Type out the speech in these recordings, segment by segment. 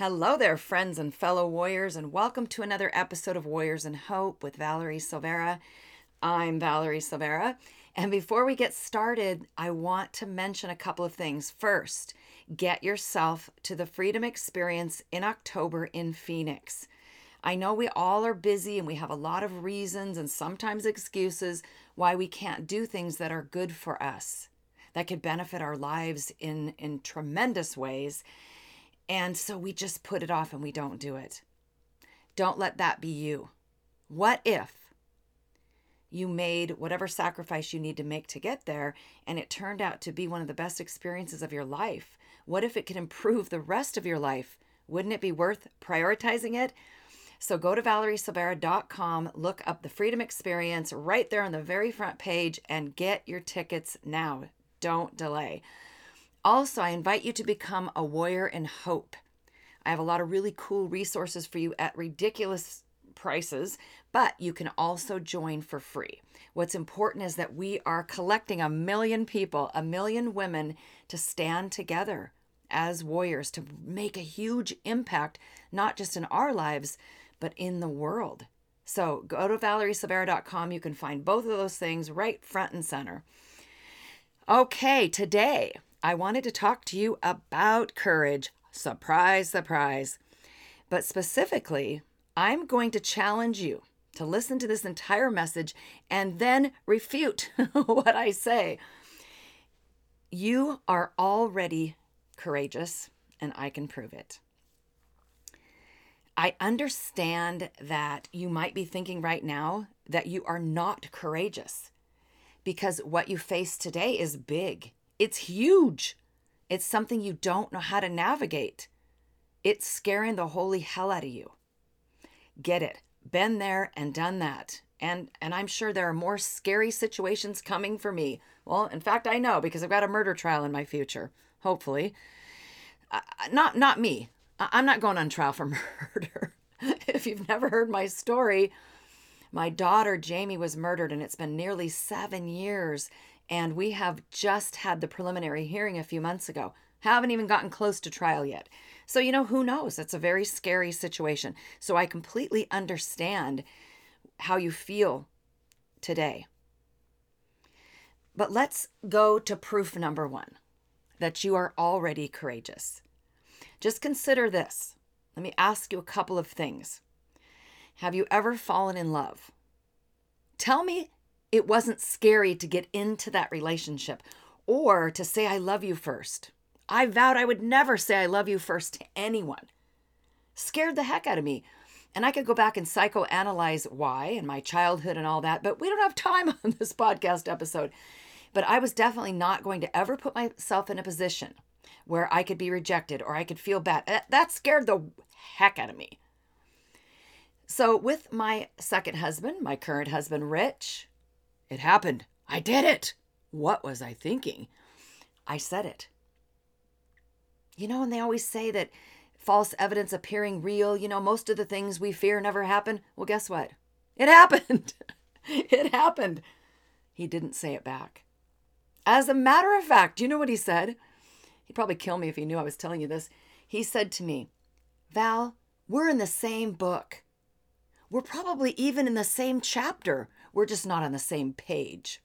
Hello there, friends and fellow warriors, and welcome to another episode of Warriors in Hope with Valerie Silveira. I'm Valerie Silveira. And before we get started, I want to mention a couple of things. First, get yourself to the Freedom Experience in October in Phoenix. I know we all are busy and we have a lot of reasons and sometimes excuses why we can't do things that are good for us, that could benefit our lives in, in tremendous ways. And so we just put it off and we don't do it. Don't let that be you. What if you made whatever sacrifice you need to make to get there and it turned out to be one of the best experiences of your life? What if it could improve the rest of your life? Wouldn't it be worth prioritizing it? So go to valeriesilveira.com, look up the Freedom Experience right there on the very front page, and get your tickets now. Don't delay. Also, I invite you to become a warrior in hope. I have a lot of really cool resources for you at ridiculous prices, but you can also join for free. What's important is that we are collecting a million people, a million women to stand together as warriors to make a huge impact, not just in our lives, but in the world. So go to valeriesilveira.com. You can find both of those things right front and center. Okay, today I wanted to talk to you about courage. Surprise, surprise. But specifically, I'm going to challenge you to listen to this entire message and then refute what I say. You are already courageous, and I can prove it. I understand that you might be thinking right now that you are not courageous because what you face today is big. It's huge. It's something you don't know how to navigate. It's scaring the holy hell out of you. Get it. Been there and done that. And and I'm sure there are more scary situations coming for me. Well, in fact, I know because I've got a murder trial in my future, hopefully. Uh, not not me. I'm not going on trial for murder. if you've never heard my story, my daughter Jamie was murdered, and it's been nearly seven years. And we have just had the preliminary hearing a few months ago. Haven't even gotten close to trial yet. So, you know, who knows? It's a very scary situation. So, I completely understand how you feel today. But let's go to proof number one that you are already courageous. Just consider this. Let me ask you a couple of things. Have you ever fallen in love? Tell me it wasn't scary to get into that relationship or to say, I love you first. I vowed I would never say I love you first to anyone. Scared the heck out of me. And I could go back and psychoanalyze why and my childhood and all that, but we don't have time on this podcast episode. But I was definitely not going to ever put myself in a position where I could be rejected or I could feel bad. That scared the heck out of me. So, with my second husband, my current husband, Rich, it happened. I did it. What was I thinking? I said it. You know, and they always say that false evidence appearing real, you know, most of the things we fear never happen. Well, guess what? It happened. it happened. He didn't say it back. As a matter of fact, do you know what he said? He'd probably kill me if he knew I was telling you this. He said to me, Val, we're in the same book. We're probably even in the same chapter. We're just not on the same page.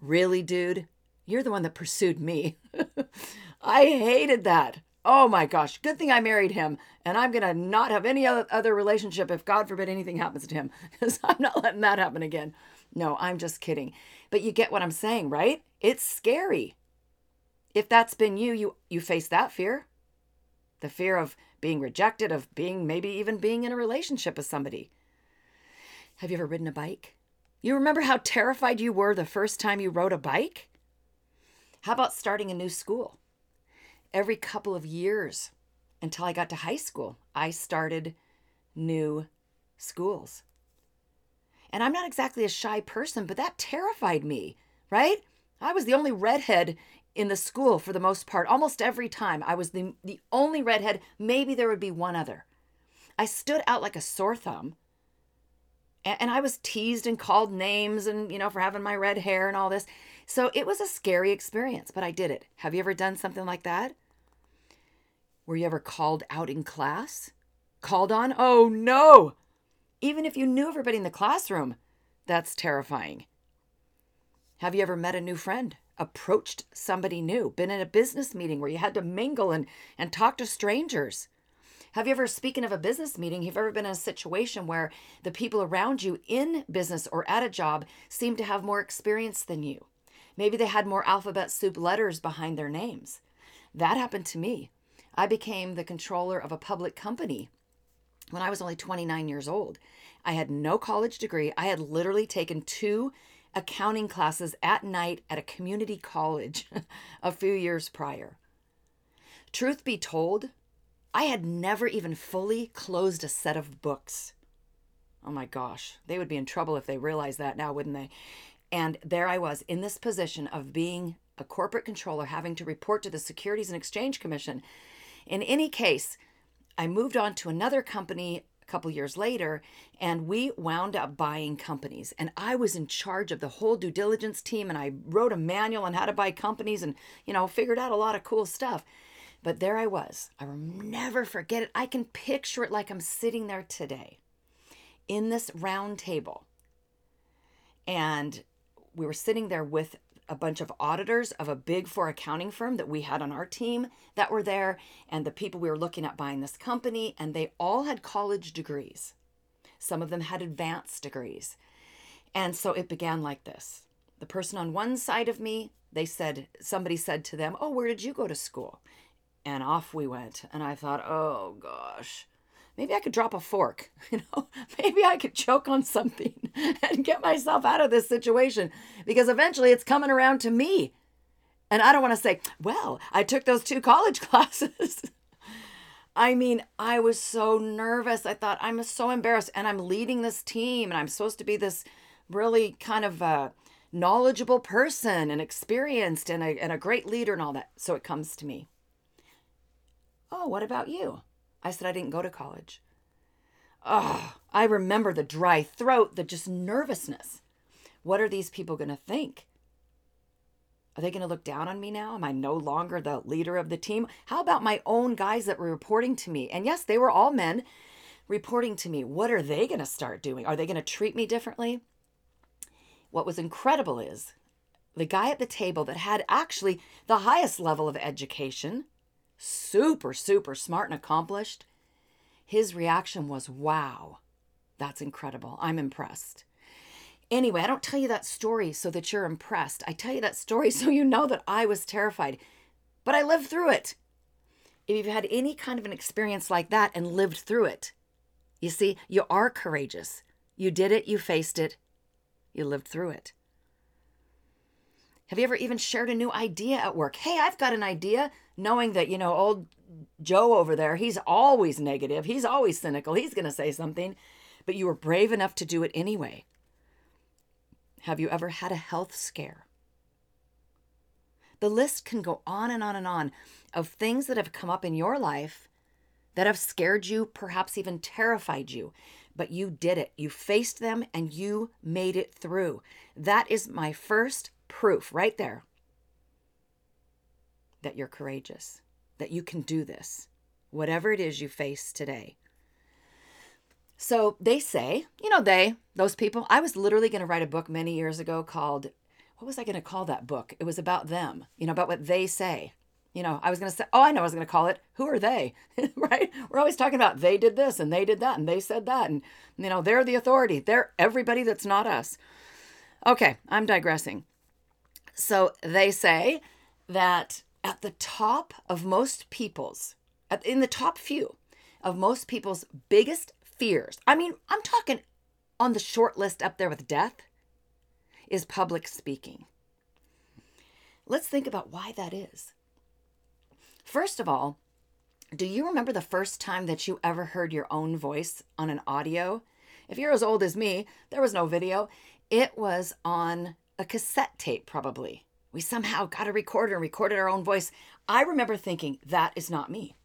Really, dude? You're the one that pursued me. I hated that. Oh my gosh. Good thing I married him. And I'm going to not have any other relationship if God forbid anything happens to him because I'm not letting that happen again. No, I'm just kidding. But you get what I'm saying, right? It's scary. If that's been you, you you face that fear. The fear of being rejected, of being maybe even being in a relationship with somebody. Have you ever ridden a bike? You remember how terrified you were the first time you rode a bike? How about starting a new school? Every couple of years until I got to high school, I started new schools. And I'm not exactly a shy person, but that terrified me, right? I was the only redhead in the school for the most part. Almost every time, I was the, the only redhead. Maybe there would be one other. I stood out like a sore thumb. And, I was teased and called names and, you know, for having my red hair and all this. So it was a scary experience, but I did it. Have you ever done something like that? Were you ever called out in class? Called on? Oh no! Even if you knew everybody in the classroom, that's terrifying. Have you ever met a new friend? Approached somebody new? Been in a business meeting where you had to mingle and, and talk to strangers? Have you ever, speaking of a business meeting, have you ever been in a situation where the people around you in business or at a job seem to have more experience than you? Maybe they had more alphabet soup letters behind their names. That happened to me. I became the controller of a public company when I was only 29 years old. I had no college degree. I had literally taken two accounting classes at night at a community college a few years prior. Truth be told, I had never even fully closed a set of books. Oh my gosh, they would be in trouble if they realized that now, wouldn't they? And there I was in this position of being a corporate controller, having to report to the Securities and Exchange Commission. In any case, I moved on to another company a couple years later, and we wound up buying companies. And I was in charge of the whole due diligence team, and I wrote a manual on how to buy companies and, you know, figured out a lot of cool stuff. But there I was. I will never forget it. I can picture it like I'm sitting there today in this round table. And we were sitting there with a bunch of auditors of a big four accounting firm that we had on our team that were there, and the people we were looking at buying this company, and they all had college degrees. Some of them had advanced degrees. And so it began like this. The person on one side of me, they said, somebody said to them, Oh, where did you go to school? And off we went. And I thought, oh gosh, maybe I could drop a fork, you know, maybe I could choke on something and get myself out of this situation because eventually it's coming around to me. And I don't want to say, well, I took those two college classes. I mean, I was so nervous. I thought, I'm so embarrassed. And I'm leading this team, and I'm supposed to be this really kind of uh, knowledgeable person and experienced and a, and a great leader and all that. So it comes to me. Oh, what about you? I said I didn't go to college. Oh, I remember the dry throat, the just nervousness. What are these people going to think? Are they going to look down on me now? Am I no longer the leader of the team? How about my own guys that were reporting to me? And yes, they were all men reporting to me. What are they going to start doing? Are they going to treat me differently? What was incredible is the guy at the table that had actually the highest level of education super, super smart and accomplished, his reaction was, wow, that's incredible. I'm impressed. Anyway, I don't tell you that story so that you're impressed. I tell you that story so you know that I was terrified, but I lived through it. If you've had any kind of an experience like that and lived through it, you see, you are courageous. You did it, you faced it, you lived through it. Have you ever even shared a new idea at work? Hey, I've got an idea, knowing that, you know, old Joe over there, he's always negative, he's always cynical, he's going to say something, but you were brave enough to do it anyway. Have you ever had a health scare? The list can go on and on and on of things that have come up in your life that have scared you, perhaps even terrified you, but you did it. You faced them and you made it through. That is my first proof right there that you're courageous, that you can do this, whatever it is you face today. So they say, you know, they, those people, I was literally going to write a book many years ago called, what was I going to call that book? It was about them, you know, about what they say. You know, I was going to say, oh, I know I was going to call it, Who Are They? right? We're always talking about they did this and they did that and they said that. And, you know, they're the authority. They're everybody that's not us. Okay, I'm digressing. So they say that at the top of most people's, in the top few of most people's biggest fears, I mean, I'm talking on the short list up there with death, is public speaking. Let's think about why that is. First of all, do you remember the first time that you ever heard your own voice on an audio? If you're as old as me, there was no video. It was on a cassette tape, probably. We somehow got a recorder and recorded our own voice. I remember thinking, that is not me.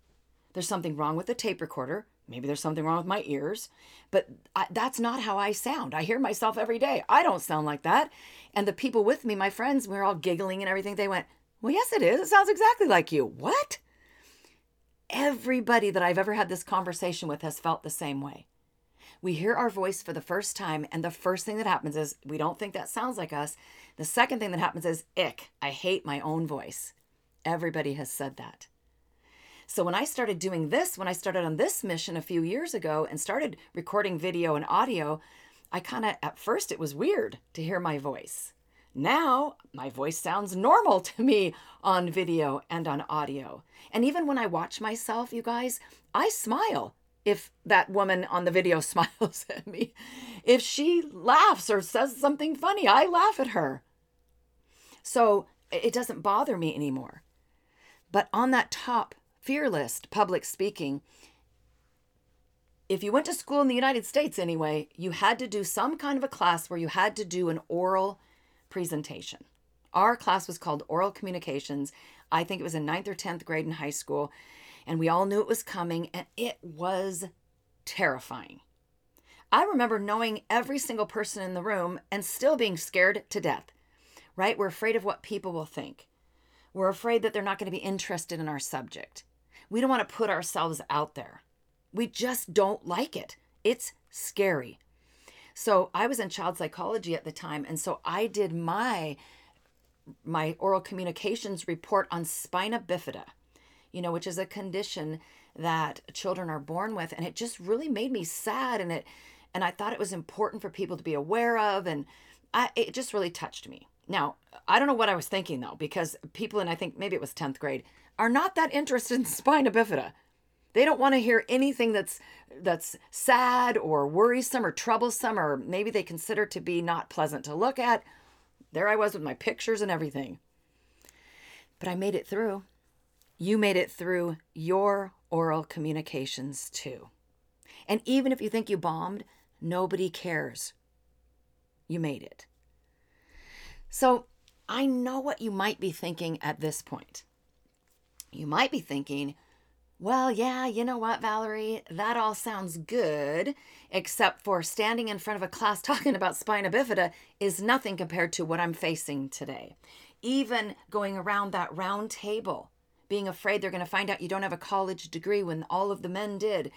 There's something wrong with the tape recorder. Maybe there's something wrong with my ears, but I, that's not how I sound. I hear myself every day. I don't sound like that. And the people with me, my friends, we were all giggling and everything. They went, Well, yes, it is. It sounds exactly like you. What? everybody that I've ever had this conversation with has felt the same way. We hear our voice for the first time, and the first thing that happens is we don't think that sounds like us. The second thing that happens is, ick, I hate my own voice. Everybody has said that. So when I started doing this, when I started on this mission a few years ago and started recording video and audio, I kind of, at first, it was weird to hear my voice. Now, my voice sounds normal to me on video and on audio. And even when I watch myself, you guys, I smile if that woman on the video smiles at me. If she laughs or says something funny, I laugh at her. So it doesn't bother me anymore. But on that top fear list, public speaking, if you went to school in the United States anyway, you had to do some kind of a class where you had to do an oral presentation. Our class was called Oral Communications. I think it was in ninth or 10th grade in high school and we all knew it was coming, and it was terrifying. I remember knowing every single person in the room and still being scared to death, right? We're afraid of what people will think. We're afraid that they're not going to be interested in our subject. We don't want to put ourselves out there. We just don't like it. It's scary. So I was in child psychology at the time, and so I did my my oral communications report on spina bifida you know, which is a condition that children are born with. And it just really made me sad. And it, and I thought it was important for people to be aware of. And I, it just really touched me. Now, I don't know what I was thinking though, because people in, I think maybe it was 10th grade, are not that interested in spina bifida. They don't want to hear anything that's that's sad or worrisome or troublesome or maybe they consider to be not pleasant to look at. There I was with my pictures and everything. But I made it through. You made it through your oral communications too. And even if you think you bombed, nobody cares. You made it. So I know what you might be thinking at this point. You might be thinking, well, yeah, you know what, Valerie? That all sounds good, except for standing in front of a class talking about spina bifida is nothing compared to what I'm facing today. Even going around that round table being afraid they're going to find out you don't have a college degree when all of the men did.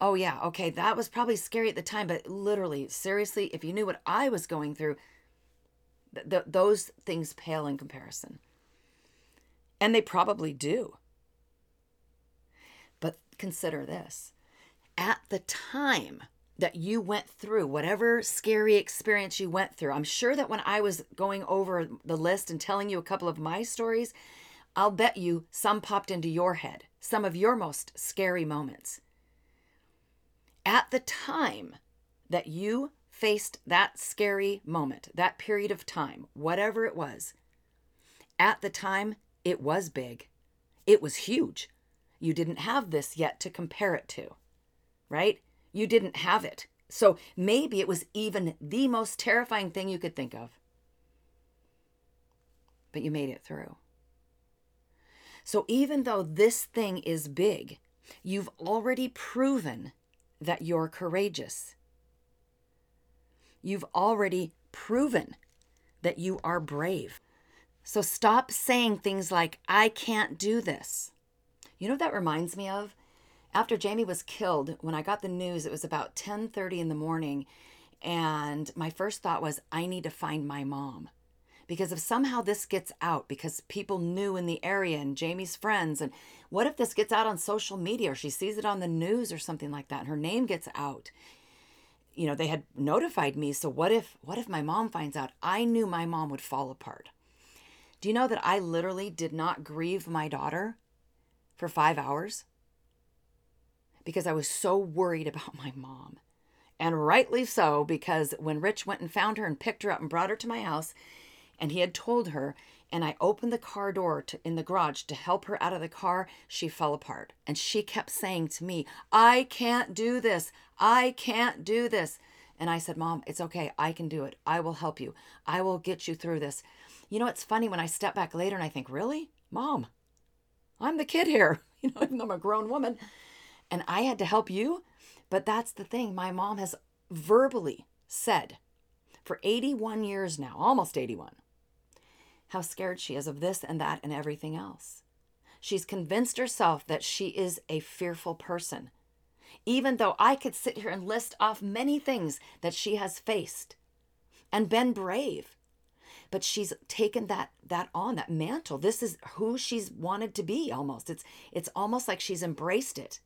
Oh, yeah, okay, that was probably scary at the time, but literally, seriously, if you knew what I was going through, th- th- those things pale in comparison. And they probably do. But consider this at the time that you went through, whatever scary experience you went through, I'm sure that when I was going over the list and telling you a couple of my stories, I'll bet you some popped into your head, some of your most scary moments. At the time that you faced that scary moment, that period of time, whatever it was, at the time, it was big. It was huge. You didn't have this yet to compare it to, right? You didn't have it. So maybe it was even the most terrifying thing you could think of. But you made it through. So even though this thing is big, you've already proven that you're courageous. You've already proven that you are brave. So stop saying things like, I can't do this. You know what that reminds me of? After Jamie was killed, when I got the news, it was about 10:30 in the morning, and my first thought was, I need to find my mom because if somehow this gets out because people knew in the area and Jamie's friends and what if this gets out on social media or she sees it on the news or something like that and her name gets out? You know they had notified me so what if what if my mom finds out? I knew my mom would fall apart. Do you know that i literally did not grieve my daughter for 5 hours? Because i was so worried about my mom. And rightly so because when rich went and found her and picked her up and brought her to my house and he had told her and I opened the car door to, in the garage to help her out of the car, she fell apart. And she kept saying to me, I can't do this. I can't do this. And I said, Mom, it's okay. I can do it. I will help you. I will get you through this. You know, it's funny when I step back later and I think, Really? Mom, I'm the kid here, you know, even though I'm a grown woman. And I had to help you. But that's the thing. My mom has verbally said for 81 years now, almost 81, how scared she is of this and that and everything else. she's convinced herself that she is a fearful person. Even though I could sit here and list off many things that she has faced and been brave. But she's taken that that on, that mantle. This is who she's wanted to be almost. It's it's almost like she's embraced it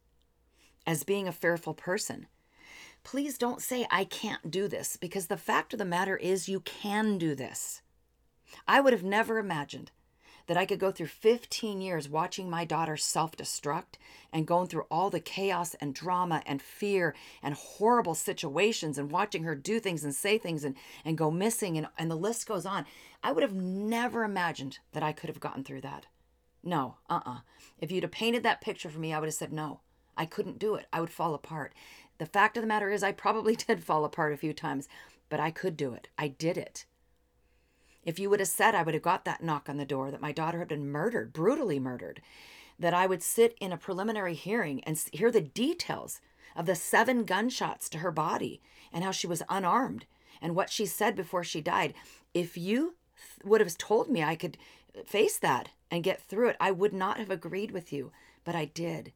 as being a fearful person. Please don't say I can't do this because the fact of the matter is you can do this. I would have never imagined that I could go through 15 years watching my daughter self destruct and going through all the chaos and drama and fear and horrible situations and watching her do things and say things and, and go missing and, and the list goes on. I would have never imagined that I could have gotten through that. No, uh uh If you'd have painted that picture for me, I would have said, no, I couldn't do it. I would fall apart. The fact of the matter is, I probably did fall apart a few times, but I could do it. I did it. If you would have said I would have got that knock on the door that my daughter had been murdered, brutally murdered, that I would sit in a preliminary hearing and hear the details of the seven gunshots to her body and how she was unarmed and what she said before she died, if you would have told me I could uh, face that and get through it, I would not have agreed with you, but I did.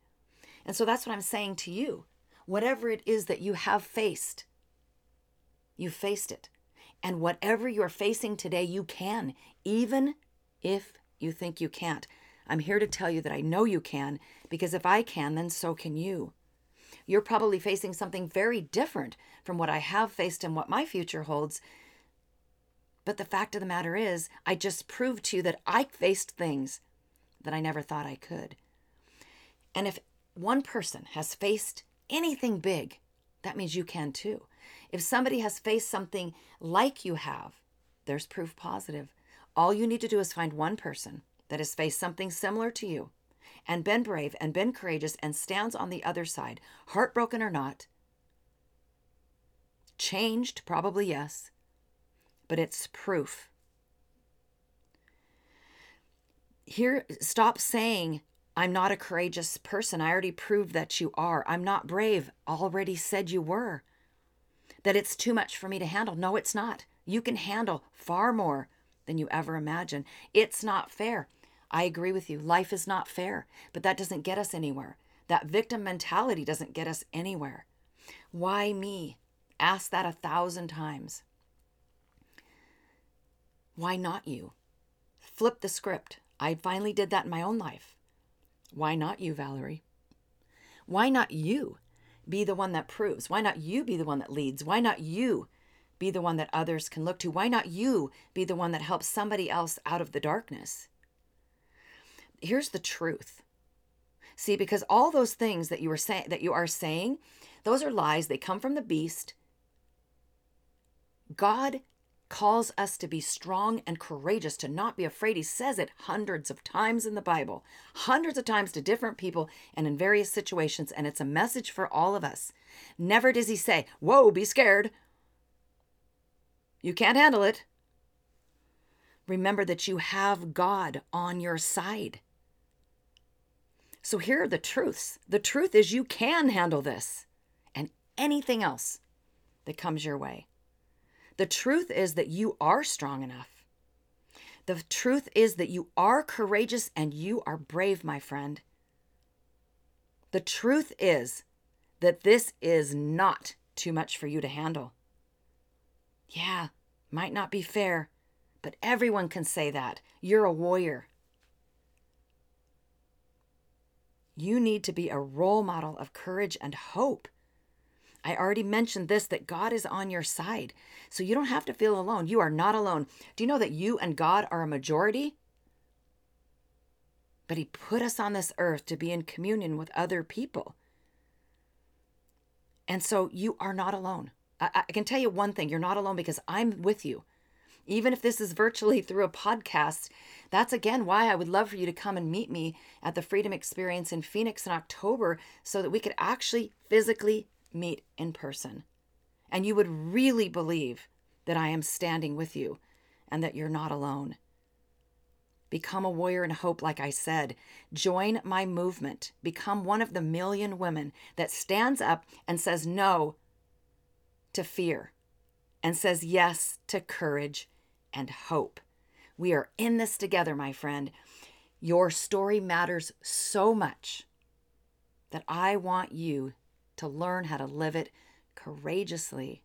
And so that's what I'm saying to you. Whatever it is that you have faced, you faced it. And whatever you're facing today, you can, even if you think you can't. I'm here to tell you that I know you can, because if I can, then so can you. You're probably facing something very different from what I have faced and what my future holds. But the fact of the matter is, I just proved to you that I faced things that I never thought I could. And if one person has faced anything big, that means you can too. If somebody has faced something like you have, there's proof positive. All you need to do is find one person that has faced something similar to you and been brave and been courageous and stands on the other side, heartbroken or not. Changed, probably yes, but it's proof. Here, stop saying, I'm not a courageous person. I already proved that you are. I'm not brave. Already said you were that it's too much for me to handle. No, it's not. You can handle far more than you ever imagine. It's not fair. I agree with you. Life is not fair, but that doesn't get us anywhere. That victim mentality doesn't get us anywhere. Why me? Ask that a thousand times. Why not you? Flip the script. I finally did that in my own life. Why not you, Valerie? Why not you? Be the one that proves? Why not you be the one that leads? Why not you be the one that others can look to? Why not you be the one that helps somebody else out of the darkness? Here's the truth. See, because all those things that you were saying that you are saying, those are lies. They come from the beast. God calls us to be strong and courageous, to not be afraid. He says it hundreds of times in the Bible, hundreds of times to different people and in various situations, and it's a message for all of us. Never does he say, Whoa, be scared. You can't handle it. Remember that you have God on your side. So here are the truths. The truth is you can handle this and anything else that comes your way. The truth is that you are strong enough. The truth is that you are courageous and you are brave, my friend. The truth is that this is not too much for you to handle. Yeah, might not be fair, but everyone can say that. You're a warrior. You need to be a role model of courage and hope. I already mentioned this that God is on your side. So you don't have to feel alone. You are not alone. Do you know that you and God are a majority? But He put us on this earth to be in communion with other people. And so you are not alone. I, I can tell you one thing you're not alone because I'm with you. Even if this is virtually through a podcast, that's again why I would love for you to come and meet me at the Freedom Experience in Phoenix in October so that we could actually physically meet in person. And you would really believe that I am standing with you and that you're not alone. Become a warrior in hope, like I said. Join my movement. Become one of the million women that stands up and says no to fear and says yes to courage and hope. We are in this together, my friend. Your story matters so much that I want you to learn how to live it courageously